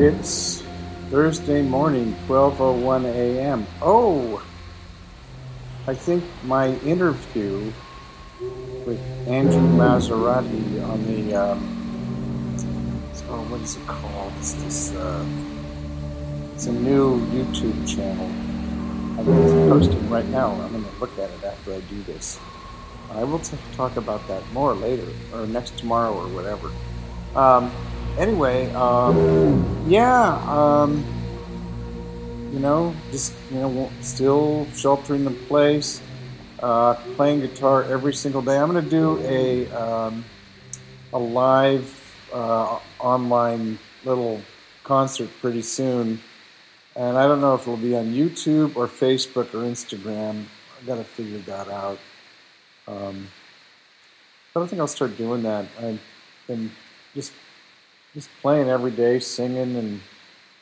It's Thursday morning, 12:01 a.m. Oh, I think my interview with Andrew Maserati on the um, oh, what is it called? It's this. Uh, it's a new YouTube channel. I'm posting right now. I'm going to look at it after I do this. I will t- talk about that more later, or next tomorrow, or whatever. Um, anyway, um, yeah, um, you know, just you know, still sheltering in place, uh, playing guitar every single day. I'm going to do a um, a live uh, online little concert pretty soon, and I don't know if it'll be on YouTube or Facebook or Instagram. I got to figure that out. Um, I don't think I'll start doing that. I've been just just playing every day, singing, and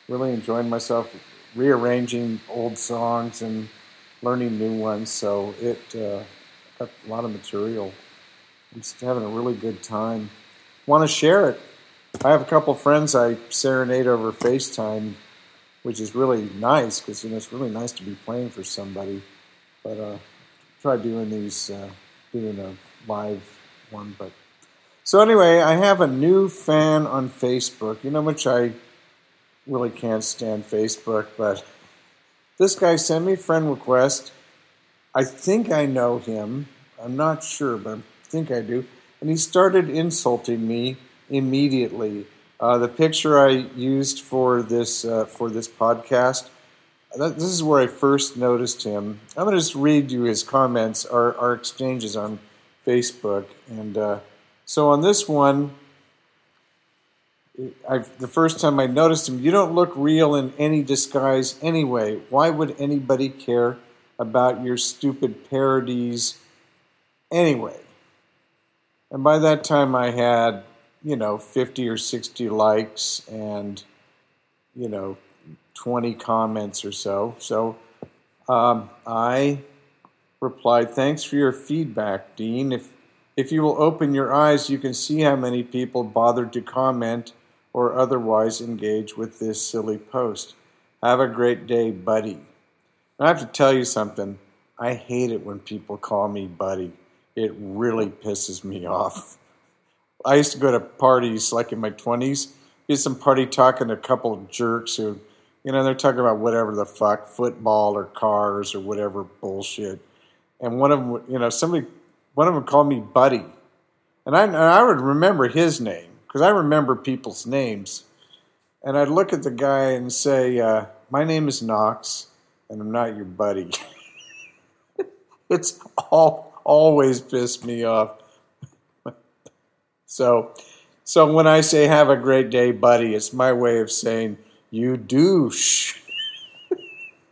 really enjoying myself, rearranging old songs and learning new ones. So it uh, got a lot of material. I'm just having a really good time. Want to share it? I have a couple friends I serenade over FaceTime, which is really nice because you know it's really nice to be playing for somebody. But uh, try doing these, uh, doing a live one, but so anyway, I have a new fan on Facebook. You know, which I really can't stand Facebook, but this guy sent me a friend request. I think I know him. I'm not sure, but I think I do. And he started insulting me immediately. Uh, the picture I used for this uh, for this podcast. This is where I first noticed him. I'm going to just read you his comments, our, our exchanges on Facebook, and uh, so on this one, I, the first time I noticed him, you don't look real in any disguise anyway. Why would anybody care about your stupid parodies anyway? And by that time, I had, you know, 50 or 60 likes and, you know, 20 comments or so. So um, I replied, Thanks for your feedback, Dean. If if you will open your eyes, you can see how many people bothered to comment or otherwise engage with this silly post. Have a great day, buddy. I have to tell you something. I hate it when people call me buddy. It really pisses me off. I used to go to parties like in my 20s. Be some party talking to a couple of jerks who, you know, they're talking about whatever the fuck, football or cars or whatever bullshit. And one of them, you know, somebody one of them called me Buddy. And I, and I would remember his name because I remember people's names. And I'd look at the guy and say, uh, My name is Knox, and I'm not your buddy. it's all, always pissed me off. so, so when I say have a great day, buddy, it's my way of saying, You douche.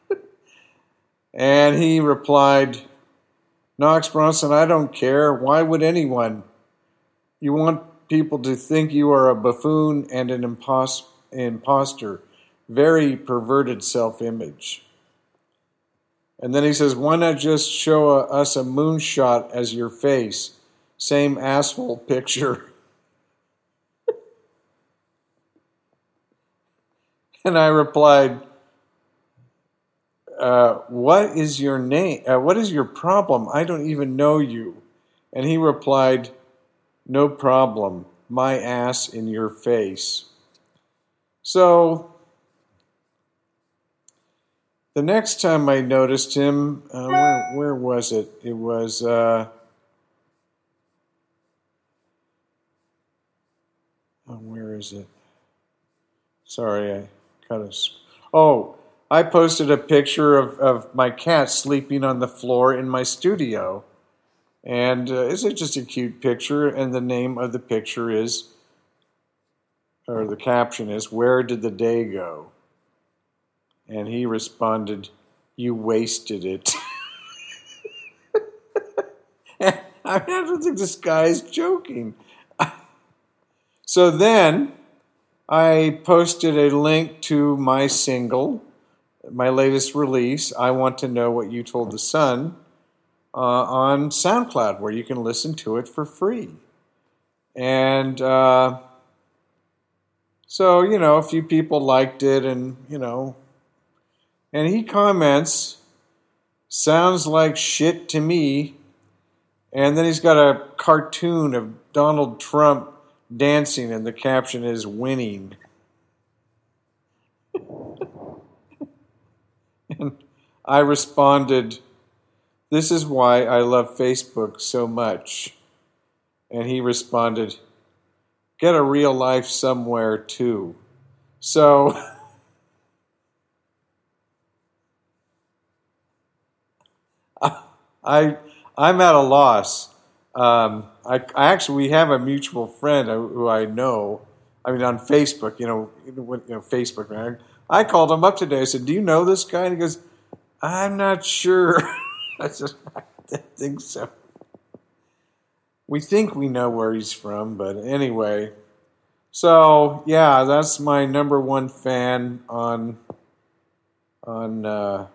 and he replied, Knox Bronson, I don't care. Why would anyone? You want people to think you are a buffoon and an imposter? Very perverted self image. And then he says, Why not just show a, us a moonshot as your face? Same asshole picture. and I replied, uh, what is your name? Uh, what is your problem? I don't even know you. And he replied, No problem. My ass in your face. So the next time I noticed him, uh, where, where was it? It was. Uh, oh, where is it? Sorry, I kind of. Oh, I posted a picture of, of my cat sleeping on the floor in my studio. And uh, it's just a cute picture, and the name of the picture is, or the caption is, Where Did the Day Go? And he responded, You wasted it. I don't think this guy is joking. so then I posted a link to my single my latest release, I Want to Know What You Told the Sun, uh, on SoundCloud, where you can listen to it for free. And uh, So, you know, a few people liked it and, you know, and he comments, sounds like shit to me. And then he's got a cartoon of Donald Trump dancing, and the caption is winning. And I responded, This is why I love Facebook so much. And he responded, Get a real life somewhere too. So. I I'm at a loss. Um, I, I, actually we have a mutual friend who I know. I mean, on Facebook, you know, you know, Facebook. Man, I called him up today. I said, "Do you know this guy?" And he goes, "I'm not sure." I said, "I think so." We think we know where he's from, but anyway. So yeah, that's my number one fan on on uh,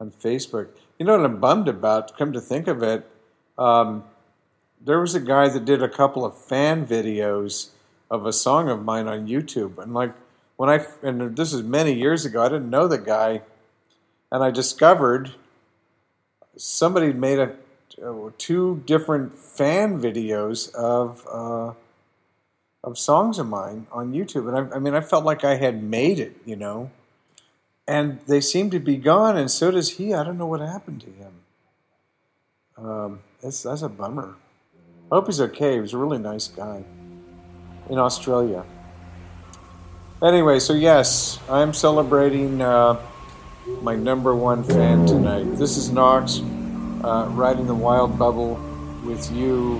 on Facebook. You know what I'm bummed about? Come to think of it, um, there was a guy that did a couple of fan videos of a song of mine on YouTube, and like when I and this is many years ago, I didn't know the guy, and I discovered somebody made a uh, two different fan videos of uh, of songs of mine on YouTube, and I, I mean, I felt like I had made it, you know and they seem to be gone, and so does he. I don't know what happened to him. Um, that's that's a bummer. I hope he's okay. He was a really nice guy in Australia. Anyway, so yes, I'm celebrating uh, my number one fan tonight. This is Knox, uh, riding the wild bubble with you